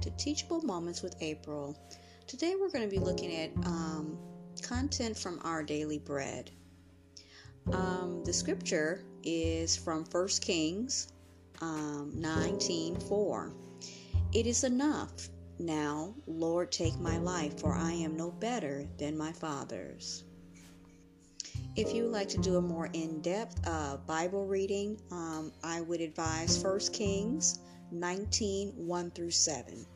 to Teachable Moments with April. Today we're going to be looking at um, content from our daily bread. Um, the scripture is from 1 Kings um, 19:4. It is enough. Now, Lord, take my life, for I am no better than my father's. If you would like to do a more in depth uh, Bible reading, um, I would advise 1 Kings 19 1 through 7.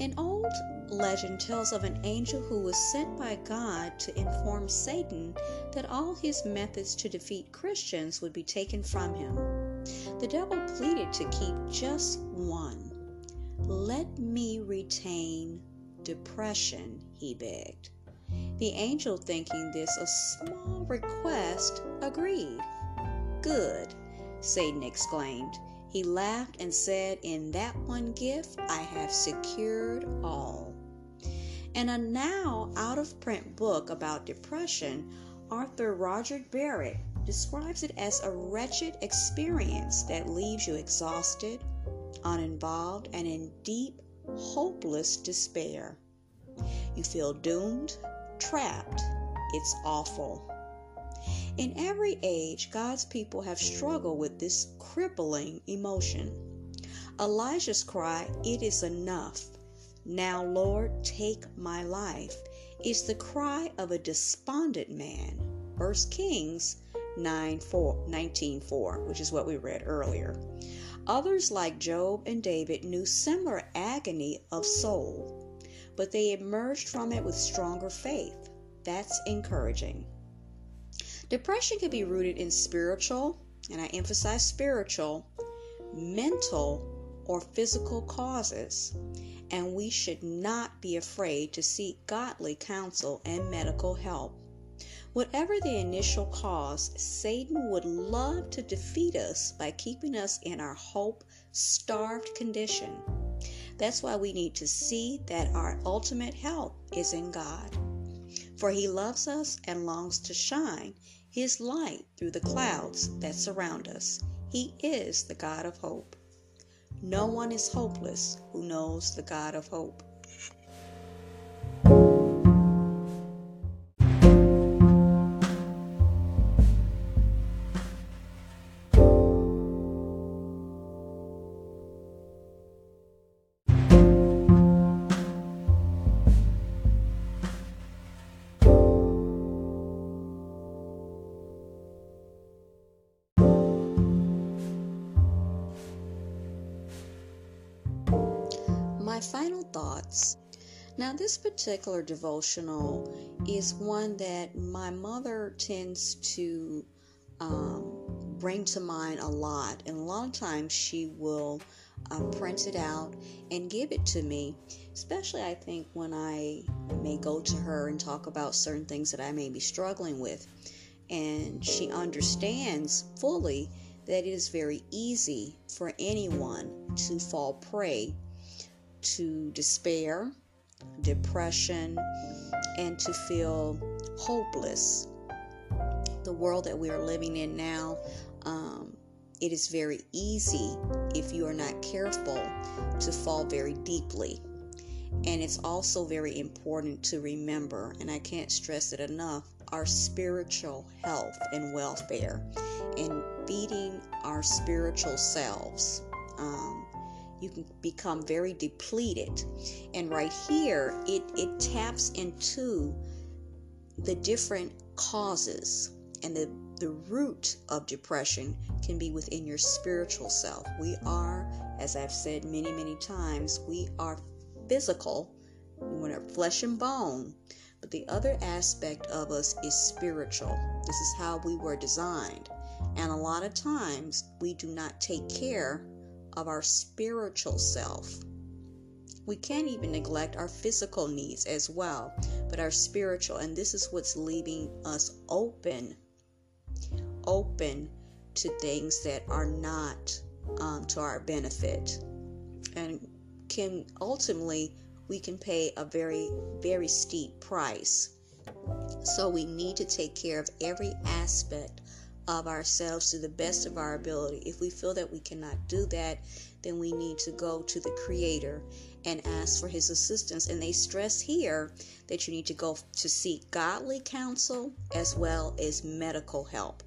An old legend tells of an angel who was sent by God to inform Satan that all his methods to defeat Christians would be taken from him. The devil pleaded to keep just one. Let me retain depression, he begged. The angel, thinking this a small request, agreed. Good, Satan exclaimed. He laughed and said, In that one gift I have secured all. In a now out of print book about depression, Arthur Roger Barrett describes it as a wretched experience that leaves you exhausted, uninvolved, and in deep, hopeless despair. You feel doomed, trapped. It's awful. In every age, God's people have struggled with this crippling emotion. Elijah's cry, It is enough. Now, Lord, take my life, is the cry of a despondent man. 1 Kings 9 4, 19 4, which is what we read earlier. Others, like Job and David, knew similar agony of soul, but they emerged from it with stronger faith. That's encouraging. Depression can be rooted in spiritual, and I emphasize spiritual, mental, or physical causes, and we should not be afraid to seek godly counsel and medical help. Whatever the initial cause, Satan would love to defeat us by keeping us in our hope starved condition. That's why we need to see that our ultimate help is in God. For he loves us and longs to shine his light through the clouds that surround us. He is the God of hope. No one is hopeless who knows the God of hope. My final thoughts. Now, this particular devotional is one that my mother tends to um, bring to mind a lot, and a lot of times she will uh, print it out and give it to me, especially I think when I may go to her and talk about certain things that I may be struggling with. And she understands fully that it is very easy for anyone to fall prey to despair, depression, and to feel hopeless. The world that we are living in now, um, it is very easy if you are not careful to fall very deeply. And it's also very important to remember, and I can't stress it enough, our spiritual health and welfare and feeding our spiritual selves. Um, you can become very depleted. And right here, it, it taps into the different causes and the, the root of depression can be within your spiritual self. We are, as I've said many, many times, we are physical, we're flesh and bone, but the other aspect of us is spiritual. This is how we were designed. And a lot of times we do not take care of our spiritual self. We can't even neglect our physical needs as well, but our spiritual, and this is what's leaving us open, open to things that are not um, to our benefit, and can ultimately we can pay a very, very steep price. So we need to take care of every aspect of ourselves to the best of our ability. If we feel that we cannot do that, then we need to go to the Creator and ask for His assistance. And they stress here that you need to go to seek godly counsel as well as medical help.